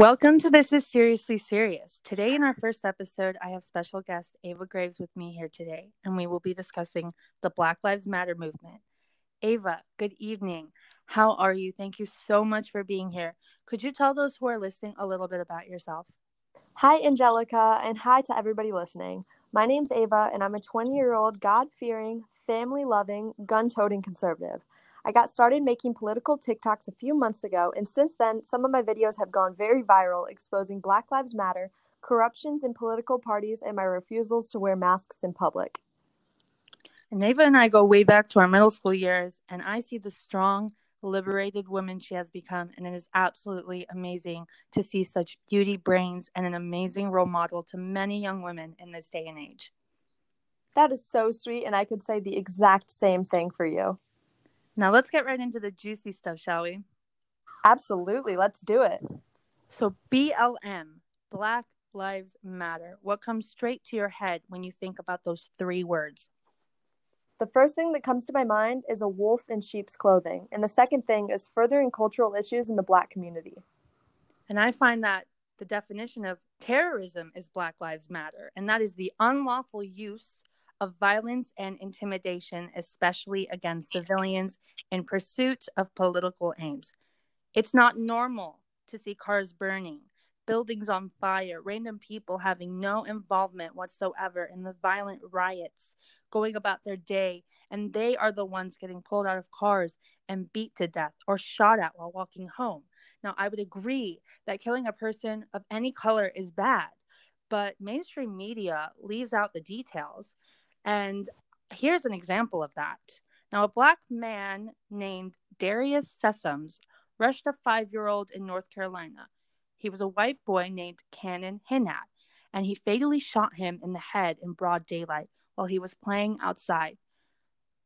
Welcome to This is Seriously Serious. Today, in our first episode, I have special guest Ava Graves with me here today, and we will be discussing the Black Lives Matter movement. Ava, good evening. How are you? Thank you so much for being here. Could you tell those who are listening a little bit about yourself? Hi, Angelica, and hi to everybody listening. My name's Ava, and I'm a 20 year old, God fearing, family loving, gun toting conservative. I got started making political TikToks a few months ago, and since then, some of my videos have gone very viral, exposing Black Lives Matter, corruptions in political parties, and my refusals to wear masks in public. And Ava and I go way back to our middle school years, and I see the strong, liberated woman she has become, and it is absolutely amazing to see such beauty, brains, and an amazing role model to many young women in this day and age. That is so sweet, and I could say the exact same thing for you. Now let's get right into the juicy stuff, shall we? Absolutely. Let's do it. So, BLM, Black Lives Matter. What comes straight to your head when you think about those three words? The first thing that comes to my mind is a wolf in sheep's clothing, and the second thing is furthering cultural issues in the Black community. And I find that the definition of terrorism is Black Lives Matter, and that is the unlawful use of violence and intimidation, especially against civilians in pursuit of political aims. It's not normal to see cars burning, buildings on fire, random people having no involvement whatsoever in the violent riots, going about their day, and they are the ones getting pulled out of cars and beat to death or shot at while walking home. Now, I would agree that killing a person of any color is bad, but mainstream media leaves out the details. And here's an example of that. Now, a black man named Darius Sessoms rushed a five year old in North Carolina. He was a white boy named Cannon Hinnant, and he fatally shot him in the head in broad daylight while he was playing outside.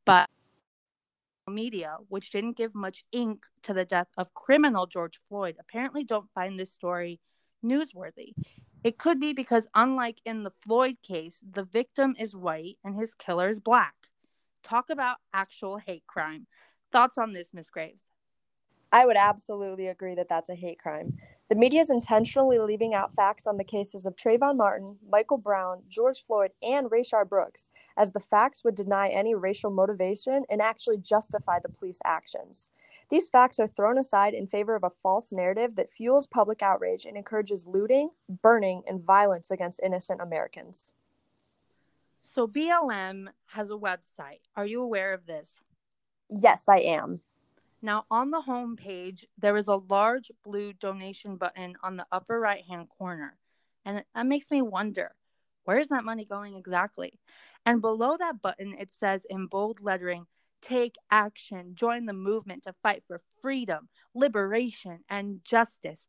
But media, which didn't give much ink to the death of criminal George Floyd, apparently don't find this story newsworthy. It could be because, unlike in the Floyd case, the victim is white and his killer is black. Talk about actual hate crime. Thoughts on this, Miss Graves? I would absolutely agree that that's a hate crime. The media is intentionally leaving out facts on the cases of Trayvon Martin, Michael Brown, George Floyd, and Rayshard Brooks, as the facts would deny any racial motivation and actually justify the police actions. These facts are thrown aside in favor of a false narrative that fuels public outrage and encourages looting, burning, and violence against innocent Americans. So, BLM has a website. Are you aware of this? Yes, I am. Now, on the home page, there is a large blue donation button on the upper right hand corner. And that makes me wonder where's that money going exactly? And below that button, it says in bold lettering, take action, join the movement to fight for freedom, liberation, and justice.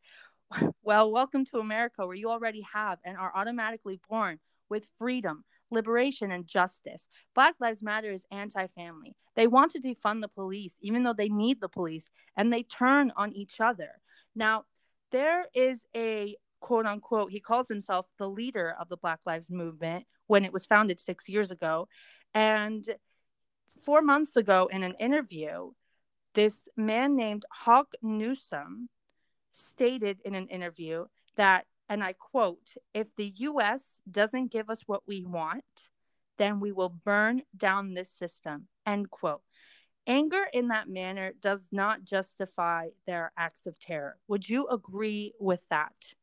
Well, welcome to America, where you already have and are automatically born with freedom, liberation, and justice. Black Lives Matter is anti family. They want to defund the police, even though they need the police, and they turn on each other. Now, there is a quote unquote, he calls himself the leader of the Black Lives Movement when it was founded six years ago. And four months ago in an interview, this man named Hawk Newsome stated in an interview that, and I quote, if the US doesn't give us what we want, then we will burn down this system, end quote. Anger in that manner does not justify their acts of terror. Would you agree with that?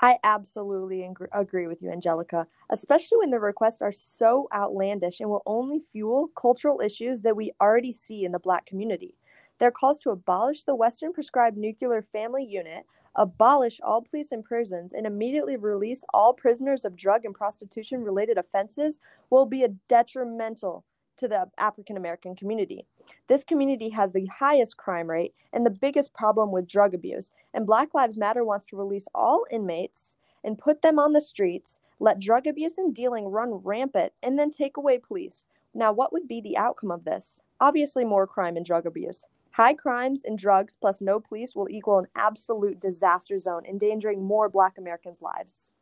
I absolutely agree with you, Angelica, especially when the requests are so outlandish and will only fuel cultural issues that we already see in the Black community. Their calls to abolish the Western prescribed nuclear family unit, abolish all police and prisons, and immediately release all prisoners of drug and prostitution related offenses will be a detrimental to the African American community. This community has the highest crime rate and the biggest problem with drug abuse, and Black Lives Matter wants to release all inmates and put them on the streets, let drug abuse and dealing run rampant, and then take away police. Now, what would be the outcome of this? Obviously, more crime and drug abuse. High crimes and drugs plus no police will equal an absolute disaster zone, endangering more Black Americans' lives.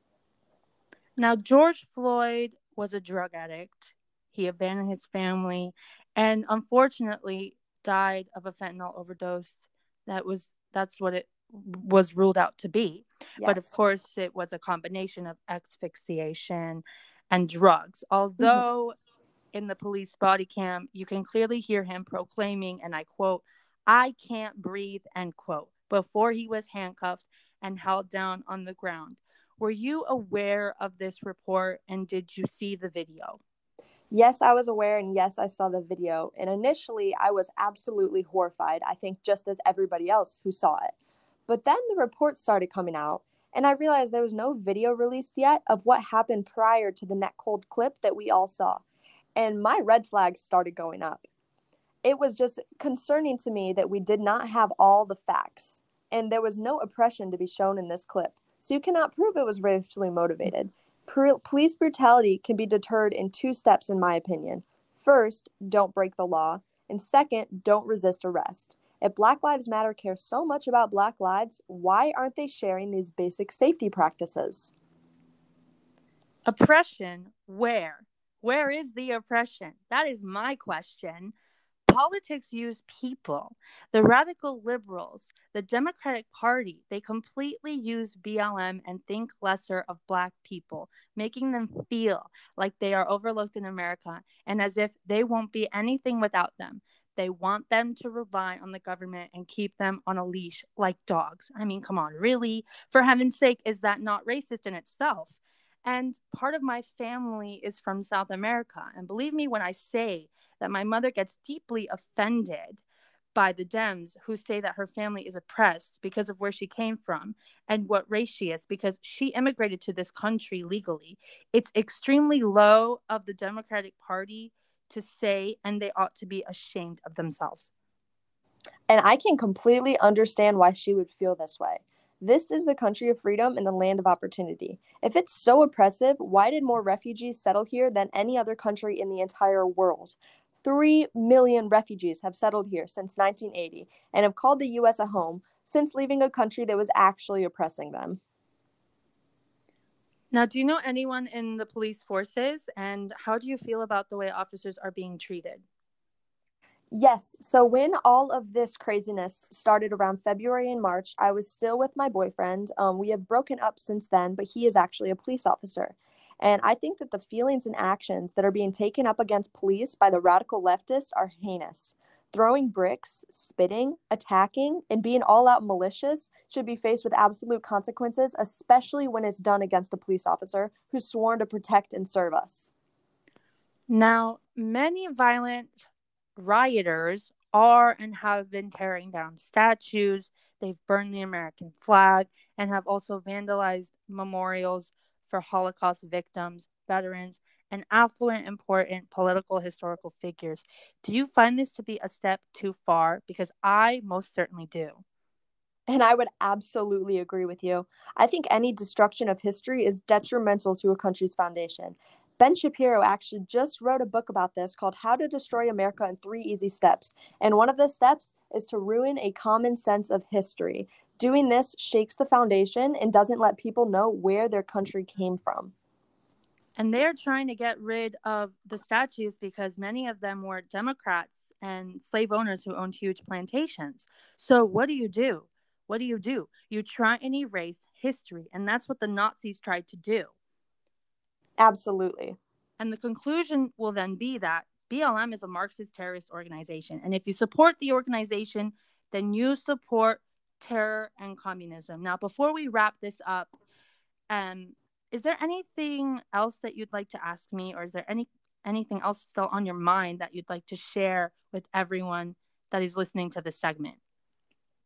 Now, George Floyd was a drug addict. He abandoned his family and unfortunately died of a fentanyl overdose. That was that's what it was ruled out to be. Yes. But of course, it was a combination of asphyxiation and drugs. Although mm-hmm. in the police body cam, you can clearly hear him proclaiming, and I quote, I can't breathe, end quote, before he was handcuffed and held down on the ground. Were you aware of this report and did you see the video? Yes, I was aware, and yes, I saw the video. And initially, I was absolutely horrified, I think, just as everybody else who saw it. But then the reports started coming out, and I realized there was no video released yet of what happened prior to the net cold clip that we all saw. And my red flags started going up. It was just concerning to me that we did not have all the facts, and there was no oppression to be shown in this clip. So you cannot prove it was racially motivated police brutality can be deterred in two steps, in my opinion. First, don't break the law. And second, don't resist arrest. If Black Lives Matter cares so much about Black lives, why aren't they sharing these basic safety practices? Oppression, where? Where is the oppression? That is my question politics use people. The radical liberals, the Democratic Party, they completely use BLM and think lesser of Black people, making them feel like they are overlooked in America and as if they won't be anything without them. They want them to rely on the government and keep them on a leash like dogs. I mean, come on, really? For heaven's sake, is that not racist in itself? And part of my family is from South America. And believe me when I say that my mother gets deeply offended by the Dems who say that her family is oppressed because of where she came from and what race she is because she immigrated to this country legally. It's extremely low of the Democratic Party to say, and they ought to be ashamed of themselves. And I can completely understand why she would feel this way. This is the country of freedom and the land of opportunity. If it's so oppressive, why did more refugees settle here than any other country in the entire world? Three million refugees have settled here since 1980 and have called the U.S. a home since leaving a country that was actually oppressing them. Now, do you know anyone in the police forces, and how do you feel about the way officers are being treated? Yes. So when all of this craziness started around February and March, I was still with my boyfriend. Um, we have broken up since then, but he is actually a police officer. And I think that the feelings and actions that are being taken up against police by the radical leftists are heinous. Throwing bricks, spitting, attacking, and being all out malicious should be faced with absolute consequences, especially when it's done against a police officer who's sworn to protect and serve us. Now, many violent rioters are and have been tearing down statues. They've burned the American flag and have also vandalized memorials for Holocaust victims, veterans, and affluent, important political historical figures. Do you find this to be a step too far? Because I most certainly do. And I would absolutely agree with you. I think any destruction of history is detrimental to a country's foundation. Ben Shapiro actually just wrote a book about this called How to Destroy America in Three Easy Steps. And one of the steps is to ruin a common sense of history. Doing this shakes the foundation and doesn't let people know where their country came from. And they're trying to get rid of the statues because many of them were Democrats and slave owners who owned huge plantations. So, what do you do? What do you do? You try and erase history. And that's what the Nazis tried to do. Absolutely. And the conclusion will then be that BLM is a Marxist terrorist organization. And if you support the organization, then you support terror and communism. Now, before we wrap this up, um, is there anything else that you'd like to ask me, or is there any anything else still on your mind that you'd like to share with everyone that is listening to this segment?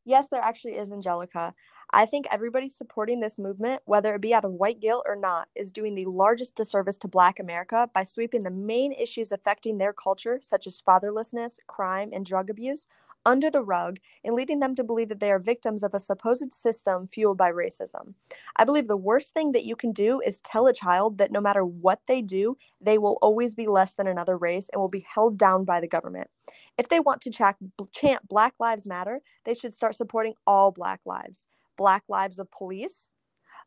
Yes, there actually is, Angelica. I think everybody supporting this movement, whether it be out of white guilt or not, is doing the largest disservice to Black America by sweeping the main issues affecting their culture, such as fatherlessness, crime, and drug abuse, under the rug and leading them to believe that they are victims of a supposed system fueled by racism. I believe the worst thing that you can do is tell a child that no matter what they do, they will always be less than another race and will be held down by the government. If they want to ch- chant Black Lives Matter, they should start supporting all Black lives Black lives of police,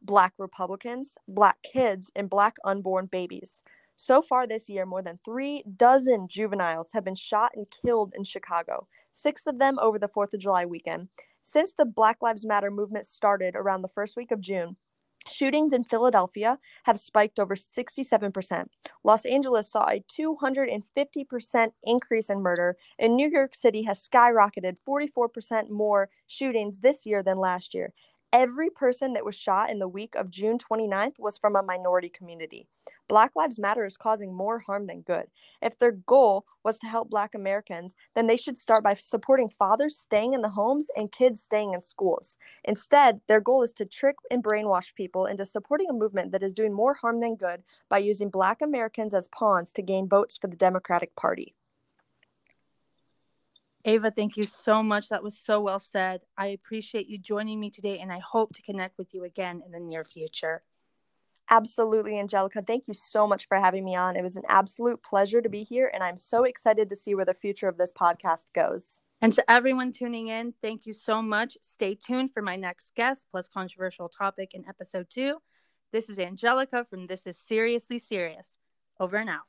Black Republicans, Black kids, and Black unborn babies. So far this year, more than three dozen juveniles have been shot and killed in Chicago, six of them over the 4th of July weekend. Since the Black Lives Matter movement started around the first week of June, Shootings in Philadelphia have spiked over 67%. Los Angeles saw a 250% increase in murder, and New York City has skyrocketed 44% more shootings this year than last year. Every person that was shot in the week of June 29th was from a minority community. Black Lives Matter is causing more harm than good. If their goal was to help Black Americans, then they should start by supporting fathers staying in the homes and kids staying in schools. Instead, their goal is to trick and brainwash people into supporting a movement that is doing more harm than good by using Black Americans as pawns to gain votes for the Democratic Party. Ava, thank you so much. That was so well said. I appreciate you joining me today, and I hope to connect with you again in the near future. Absolutely, Angelica. Thank you so much for having me on. It was an absolute pleasure to be here, and I'm so excited to see where the future of this podcast goes. And to everyone tuning in, thank you so much. Stay tuned for my next guest plus controversial topic in episode two. This is Angelica from This Is Seriously Serious. Over and out.